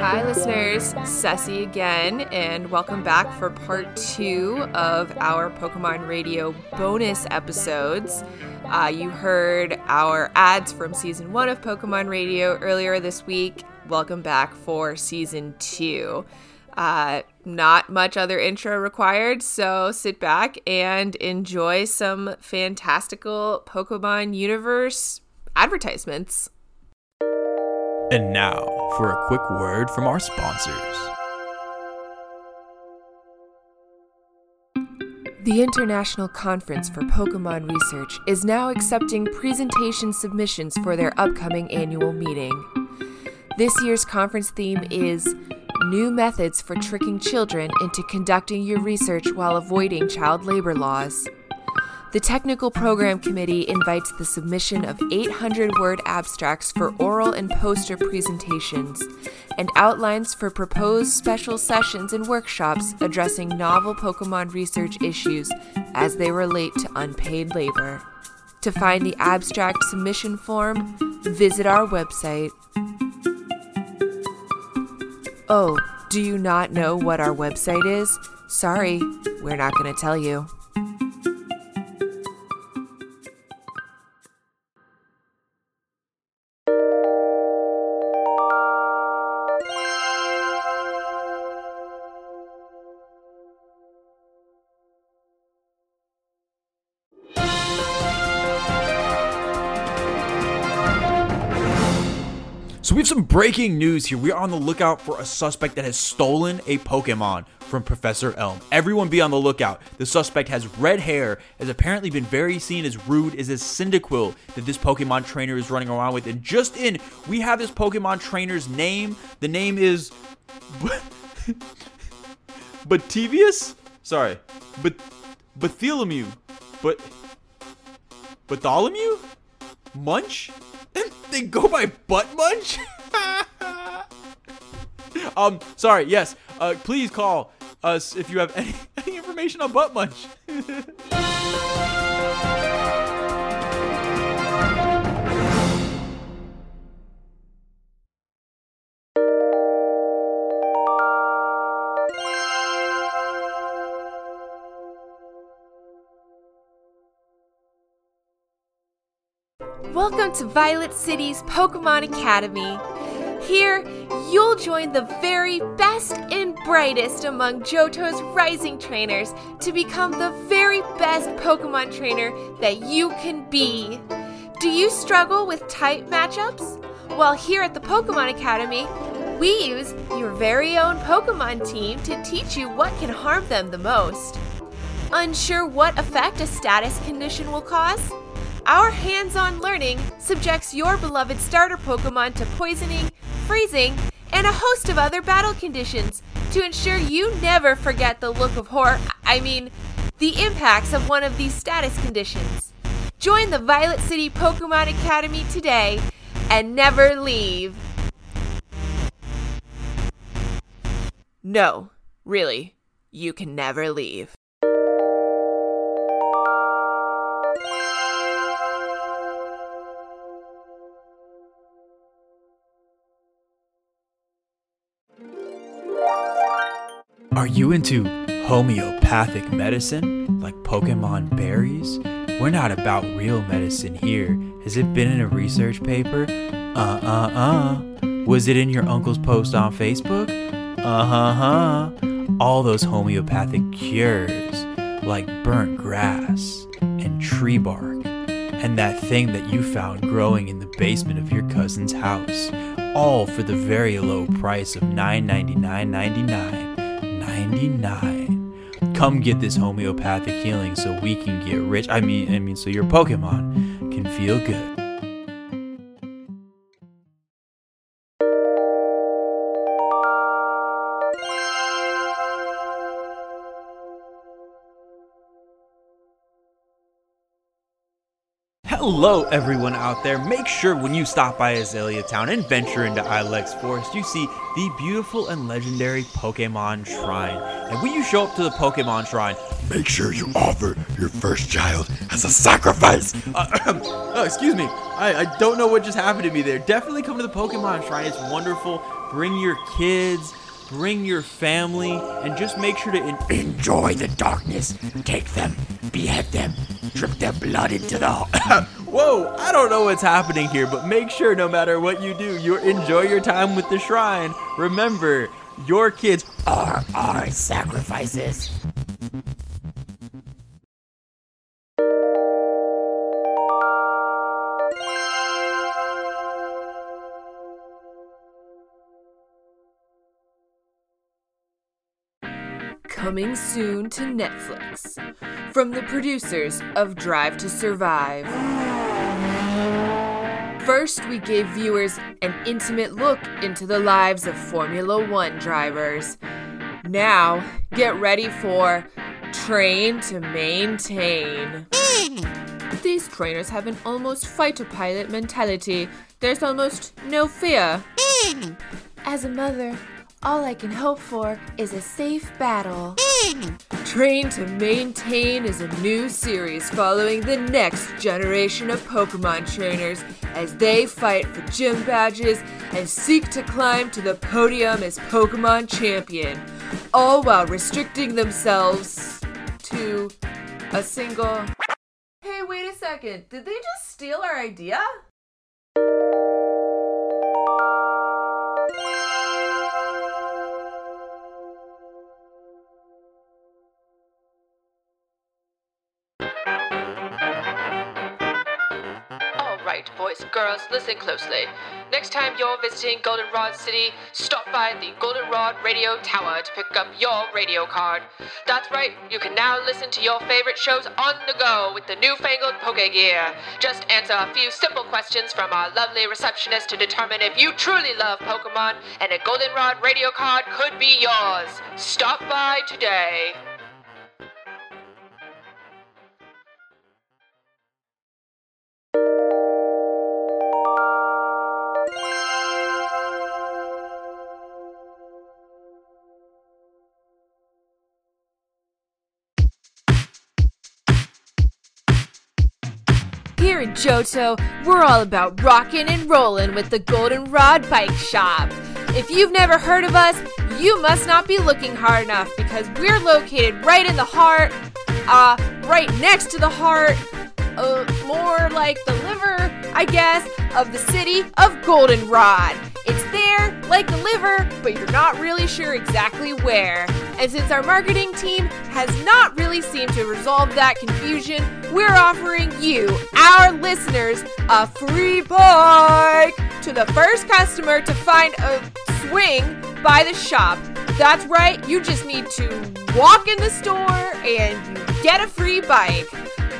Hi, listeners. Ceci again, and welcome back for part two of our Pokemon Radio bonus episodes. Uh, you heard our ads from season one of Pokemon Radio earlier this week. Welcome back for season two. Uh, not much other intro required, so sit back and enjoy some fantastical Pokemon universe advertisements. And now for a quick word from our sponsors. The International Conference for Pokemon Research is now accepting presentation submissions for their upcoming annual meeting. This year's conference theme is New Methods for Tricking Children into Conducting Your Research While Avoiding Child Labor Laws. The Technical Program Committee invites the submission of 800 word abstracts for oral and poster presentations and outlines for proposed special sessions and workshops addressing novel Pokemon research issues as they relate to unpaid labor. To find the abstract submission form, visit our website. Oh, do you not know what our website is? Sorry, we're not going to tell you. Breaking news here. We are on the lookout for a suspect that has stolen a Pokemon from Professor Elm. Everyone be on the lookout. The suspect has red hair, has apparently been very seen as rude as a Cyndaquil that this Pokemon trainer is running around with. And just in, we have this Pokemon trainer's name. The name is Bativius? Sorry. But Bartholomew. But Bartholomew? Munch? They go by butt munch? um, sorry, yes. Uh, please call us if you have any, any information on butt munch. Welcome to Violet City's Pokemon Academy. Here, you'll join the very best and brightest among Johto's rising trainers to become the very best Pokemon trainer that you can be. Do you struggle with type matchups? Well, here at the Pokemon Academy, we use your very own Pokemon team to teach you what can harm them the most. Unsure what effect a status condition will cause? Our hands on learning subjects your beloved starter Pokemon to poisoning, freezing, and a host of other battle conditions to ensure you never forget the look of horror, I mean, the impacts of one of these status conditions. Join the Violet City Pokemon Academy today and never leave. No, really, you can never leave. You into homeopathic medicine, like Pokemon berries? We're not about real medicine here. Has it been in a research paper? Uh uh uh. Was it in your uncle's post on Facebook? Uh huh huh. All those homeopathic cures, like burnt grass and tree bark, and that thing that you found growing in the basement of your cousin's house, all for the very low price of $9.99.99. 99. Come get this homeopathic healing so we can get rich. I mean, I mean so your Pokemon can feel good. Hello, everyone out there. Make sure when you stop by Azalea Town and venture into Ilex Forest, you see the beautiful and legendary Pokemon Shrine. And when you show up to the Pokemon Shrine, Make sure you offer your first child as a sacrifice. uh, oh, excuse me, I, I don't know what just happened to me there. Definitely come to the Pokemon Shrine. It's wonderful. Bring your kids, bring your family, and just make sure to. En- Enjoy the darkness. Take them, behead them, drip their blood into the. Whoa, I don't know what's happening here, but make sure no matter what you do, you enjoy your time with the shrine. Remember, your kids are our sacrifices. Coming soon to Netflix. From the producers of Drive to Survive. First, we gave viewers an intimate look into the lives of Formula One drivers. Now, get ready for Train to Maintain. These trainers have an almost fighter pilot mentality. There's almost no fear. As a mother, all I can hope for is a safe battle. Train to Maintain is a new series following the next generation of Pokemon trainers as they fight for gym badges and seek to climb to the podium as Pokemon champion, all while restricting themselves to a single. Hey, wait a second. Did they just steal our idea? Boys girls, listen closely. Next time you're visiting Goldenrod City, stop by the Goldenrod Radio Tower to pick up your radio card. That's right, you can now listen to your favorite shows on the go with the newfangled Poke Gear. Just answer a few simple questions from our lovely receptionist to determine if you truly love Pokemon, and a Goldenrod radio card could be yours. Stop by today. In Johto, we're all about rockin' and rollin' with the Goldenrod Bike Shop. If you've never heard of us, you must not be looking hard enough because we're located right in the heart, uh, right next to the heart, uh, more like the liver, I guess, of the city of Goldenrod. It's there, like the liver, but you're not really sure exactly where. And since our marketing team has not really seemed to resolve that confusion, we're offering you, our listeners, a free bike to the first customer to find a swing by the shop. That's right, you just need to walk in the store and get a free bike.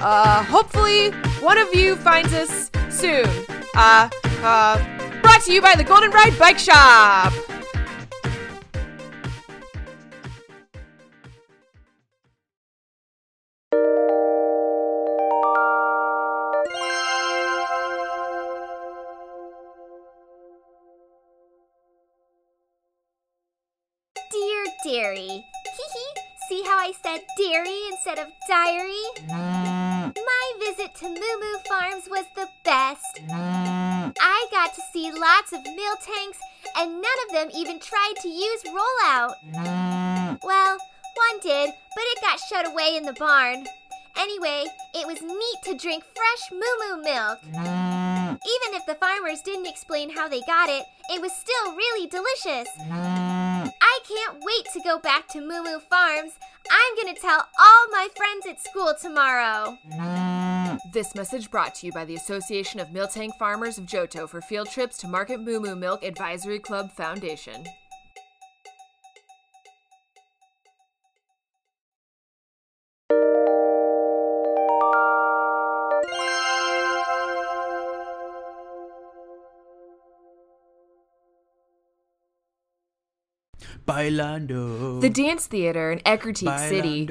Uh, hopefully, one of you finds us soon. Uh, uh, brought to you by the Goldenrod Bike Shop. Dairy. Hee hee. See how I said dairy instead of diary? Mm. My visit to Moo Moo Farms was the best. Mm. I got to see lots of Miltanks, and none of them even tried to use rollout. Mm. Well, one did, but it got shut away in the barn. Anyway, it was neat to drink fresh Moo Moo milk. Even if the farmers didn't explain how they got it, it was still really delicious. Can't wait to go back to Moo Farms. I'm gonna tell all my friends at school tomorrow. This message brought to you by the Association of Miltank Farmers of Johto for field trips to Market Moo Milk Advisory Club Foundation. Bailando. The dance theater in Ecruteak City.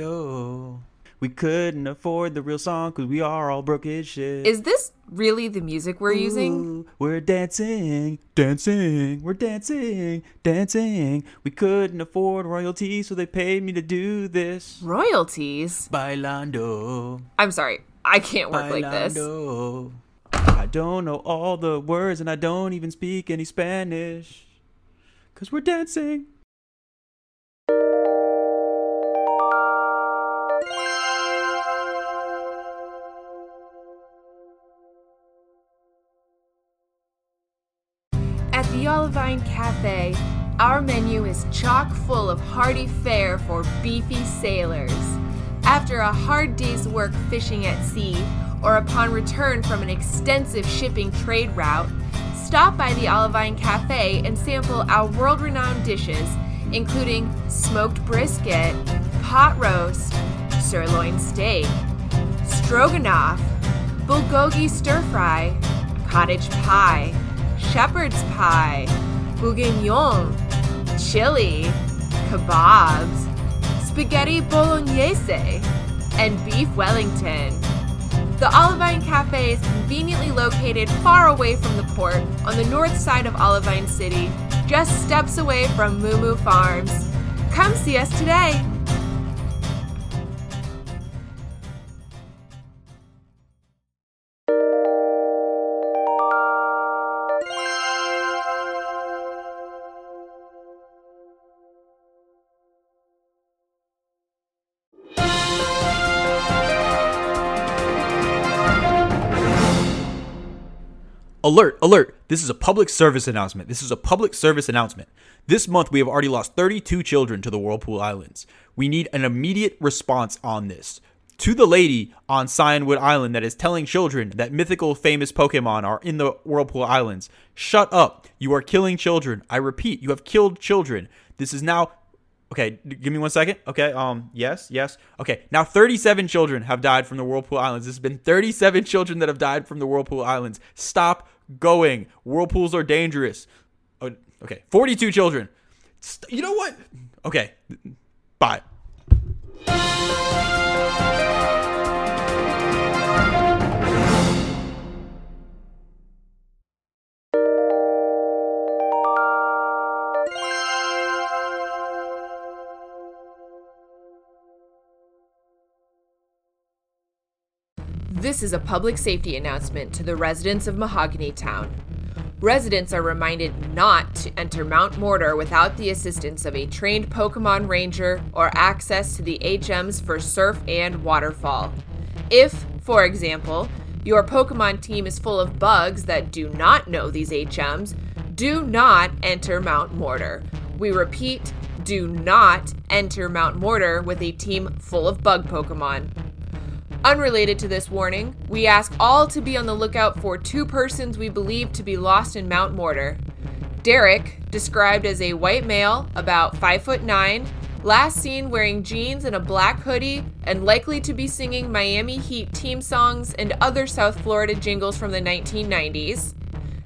We couldn't afford the real song because we are all broke as shit. Is this really the music we're using? We're dancing, dancing, we're dancing, dancing. We couldn't afford royalties, so they paid me to do this. Royalties? Bailando, I'm sorry, I can't work like this. bailando. I don't know all the words, and I don't even speak any Spanish. Cause we're dancing. Cafe, our menu is chock full of hearty fare for beefy sailors. After a hard day's work fishing at sea, or upon return from an extensive shipping trade route, stop by the Olivine Cafe and sample our world renowned dishes, including smoked brisket, pot roast, sirloin steak, stroganoff, bulgogi stir fry, cottage pie, shepherd's pie, bourguignon, chili, kebabs, spaghetti bolognese, and beef Wellington. The Olivine Cafe is conveniently located far away from the port on the north side of Olivine City, just steps away from Moo Moo Farms. Come see us today. Alert, alert. This is a public service announcement. This is a public service announcement. This month, we have already lost 32 children to the Whirlpool Islands. We need an immediate response on this. To the lady on Cianwood Island that is telling children that mythical famous Pokemon are in the Whirlpool Islands, shut up. You are killing children. I repeat, you have killed children. This is now Okay, give me one second. Okay, um, yes, yes. Okay, now 37 children have died from the Whirlpool Islands. This has been 37 children that have died from the Whirlpool Islands. Stop going. Whirlpools are dangerous. Oh, okay, 42 children. You know what? Okay, bye. This is a public safety announcement to the residents of Mahogany Town. Residents are reminded not to enter Mount Mortar without the assistance of a trained Pokemon Ranger or access to the HMs for Surf and Waterfall. If, for example, your Pokemon team is full of bugs that do not know these HMs, do not enter Mount Mortar. We repeat, do not enter Mount Mortar with a team full of bug Pokemon. Unrelated to this warning, we ask all to be on the lookout for two persons we believe to be lost in Mount Mortar. Derek, described as a white male, about 5 foot 9, last seen wearing jeans and a black hoodie and likely to be singing Miami Heat team songs and other South Florida jingles from the 1990s.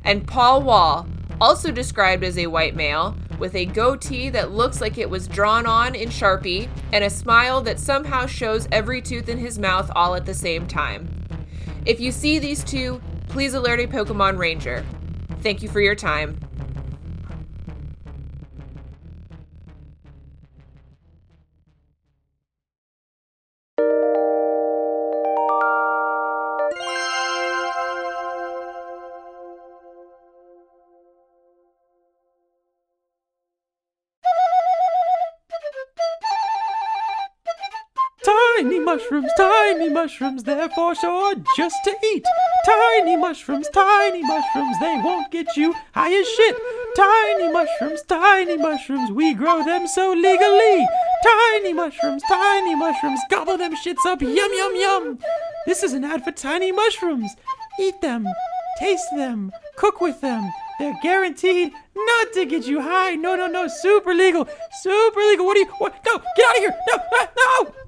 And Paul Wall, also described as a white male, with a goatee that looks like it was drawn on in Sharpie and a smile that somehow shows every tooth in his mouth all at the same time. If you see these two, please alert a Pokemon Ranger. Thank you for your time. Mushrooms, tiny mushrooms, they're for sure just to eat. Tiny mushrooms, tiny mushrooms, they won't get you high as shit. Tiny mushrooms, tiny mushrooms, we grow them so legally. Tiny mushrooms, tiny mushrooms, gobble them shits up, yum yum yum. This is an ad for tiny mushrooms. Eat them, taste them, cook with them. They're guaranteed not to get you high. No, no, no, super legal, super legal. What are you? What? No, get out of here! No, ah, no!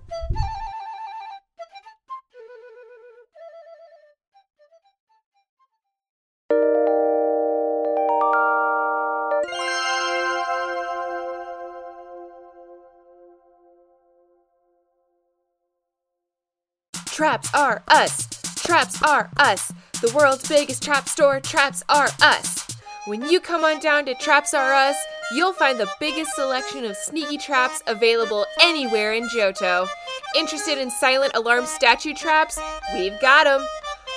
Traps are us. Traps are us. The world's biggest trap store, Traps are Us. When you come on down to Traps are Us, you'll find the biggest selection of sneaky traps available anywhere in Johto. Interested in silent alarm statue traps? We've got 'em.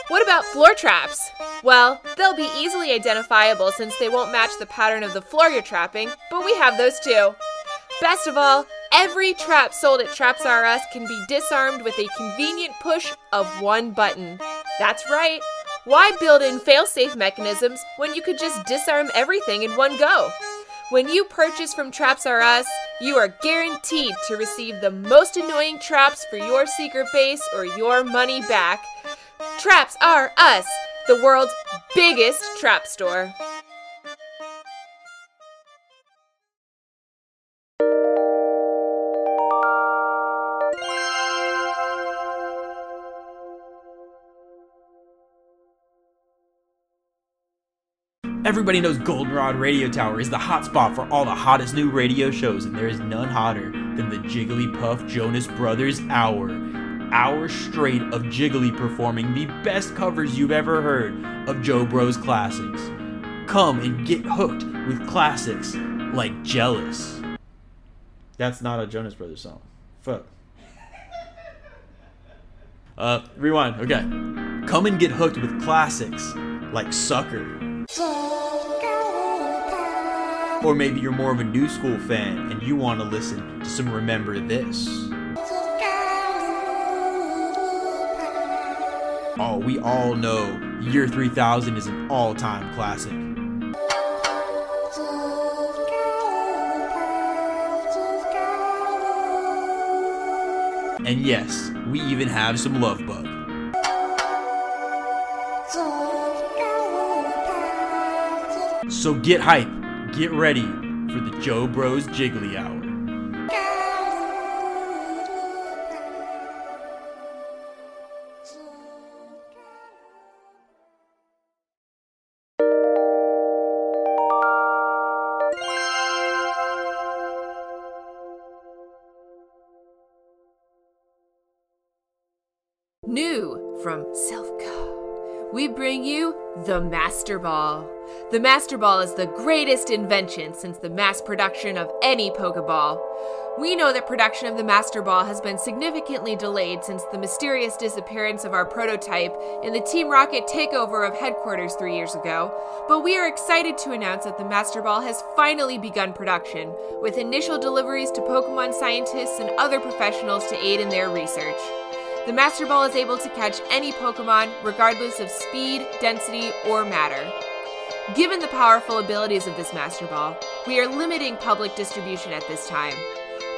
What about floor traps? Well, they'll be easily identifiable since they won't match the pattern of the floor you're trapping, but we have those too. Best of all, every trap sold at Traps R Us can be disarmed with a convenient push of one button. That's right. Why build in fail-safe mechanisms when you could just disarm everything in one go? When you purchase from Traps R Us, you are guaranteed to receive the most annoying traps for your secret base or your money back. Traps R Us, the world's biggest trap store. Everybody knows Goldenrod Radio Tower is the hotspot for all the hottest new radio shows, and there is none hotter than the Jigglypuff Jonas Brothers Hour. Hour straight of Jiggly performing the best covers you've ever heard of Joe Bros classics. Come and get hooked with classics like Jealous. That's not a Jonas Brothers song. Fuck. Uh, rewind. Okay. Come and get hooked with classics like Sucker. Or maybe you're more of a new school fan and you want to listen to some Remember This. Oh, we all know Year 3000 is an all time classic. And yes, we even have some Love Bug. So get hype, get ready for the Joe Bros Jiggly Hour. New from Silph we bring you the Master Ball. The Master Ball is the greatest invention since the mass production of any Pokeball. We know that production of the Master Ball has been significantly delayed since the mysterious disappearance of our prototype in the Team Rocket takeover of headquarters three years ago, but we are excited to announce that the Master Ball has finally begun production, with initial deliveries to Pokemon scientists and other professionals to aid in their research. The Master Ball is able to catch any Pokemon, regardless of speed, density, or matter. Given the powerful abilities of this Master Ball, we are limiting public distribution at this time.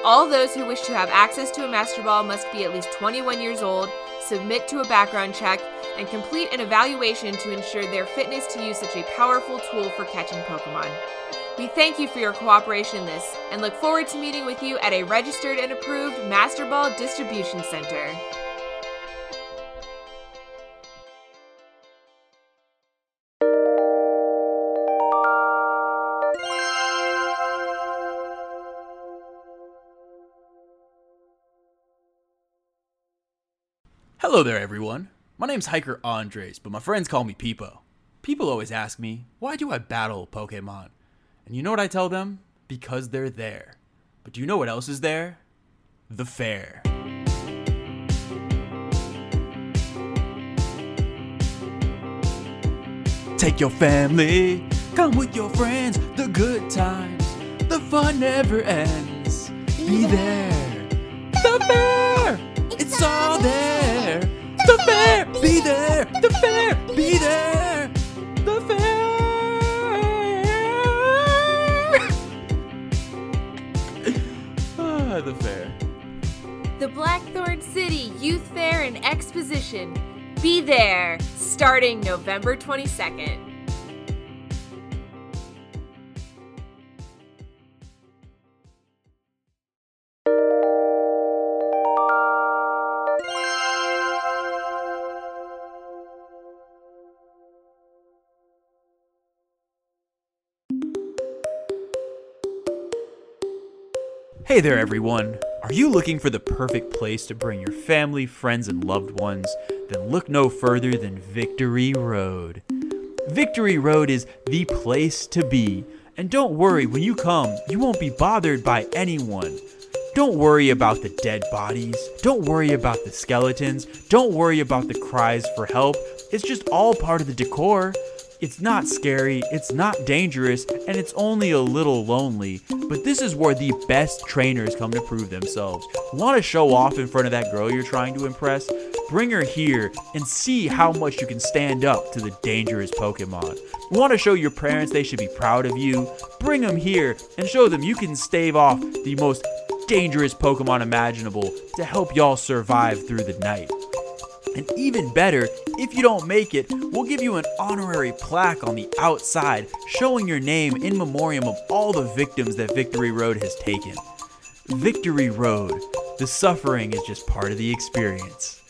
All those who wish to have access to a Master Ball must be at least 21 years old, submit to a background check, and complete an evaluation to ensure their fitness to use such a powerful tool for catching Pokemon. We thank you for your cooperation in this and look forward to meeting with you at a registered and approved Master Ball Distribution Center. Hello there, everyone. My name's Hiker Andres, but my friends call me Peepo. People always ask me, why do I battle Pokemon? And you know what I tell them? Because they're there. But do you know what else is there? The fair. Take your family, come with your friends, the good times, the fun never ends. Be there. Be there! The fair! Be there! The fair! ah, the fair. The Blackthorn City Youth Fair and Exposition. Be there starting November 22nd. Hey there, everyone. Are you looking for the perfect place to bring your family, friends, and loved ones? then look no further than Victory Road. Victory Road is the place to be. And don't worry, when you come, you won't be bothered by anyone. Don't worry about the dead bodies. Don't worry about the skeletons. Don't worry about the cries for help. It's just all part of the decor. It's not scary, it's not dangerous, and it's only a little lonely. But this is where the best trainers come to prove themselves. Want to show off in front of that girl you're trying to impress? Bring her here and see how much you can stand up to the dangerous Pokemon. Want to show your parents they should be proud of you? Bring them here and show them you can stave off the most dangerous Pokemon imaginable to help y'all survive through the night. And even better, if you don't make it, we'll give you an honorary plaque on the outside showing your name in memoriam of all the victims that Victory Road has taken. Victory Road, the suffering is just part of the experience.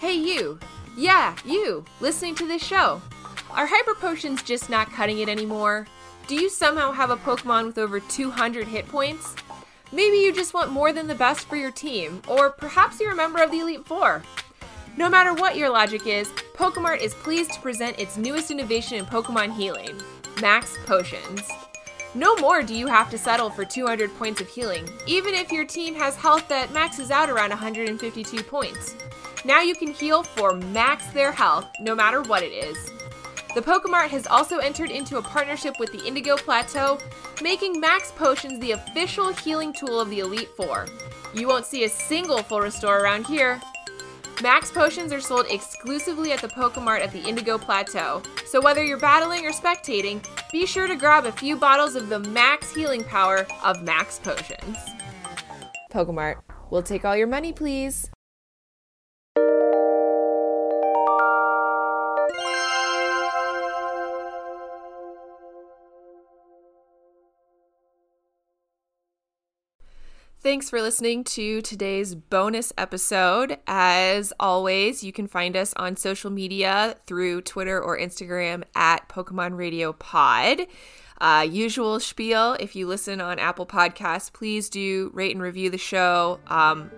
Hey, you! Yeah, you! Listening to this show. Are Hyper Potions just not cutting it anymore? Do you somehow have a Pokemon with over 200 hit points? Maybe you just want more than the best for your team, or perhaps you're a member of the Elite Four. No matter what your logic is, Pokemart is pleased to present its newest innovation in Pokemon healing Max Potions. No more do you have to settle for 200 points of healing, even if your team has health that maxes out around 152 points. Now you can heal for max their health, no matter what it is. The Pokemart has also entered into a partnership with the Indigo Plateau, making Max Potions the official healing tool of the Elite Four. You won't see a single full restore around here. Max Potions are sold exclusively at the Pokemart at the Indigo Plateau, so whether you're battling or spectating, be sure to grab a few bottles of the max healing power of Max Potions. Pokemart, we'll take all your money, please. Thanks for listening to today's bonus episode. As always, you can find us on social media through Twitter or Instagram at Pokemon Radio Pod. Uh, usual spiel if you listen on Apple Podcasts, please do rate and review the show. Um,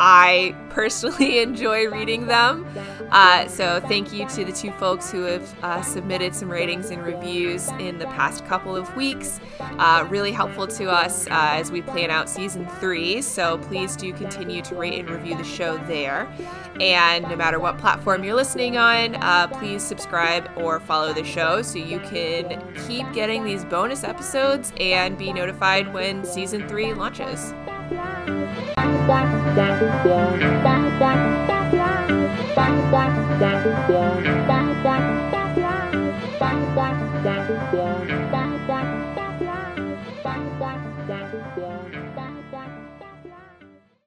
I personally enjoy reading them. Uh, so, thank you to the two folks who have uh, submitted some ratings and reviews in the past couple of weeks. Uh, really helpful to us uh, as we plan out season three. So, please do continue to rate and review the show there. And no matter what platform you're listening on, uh, please subscribe or follow the show so you can keep getting these bonus episodes and be notified when season three launches. You.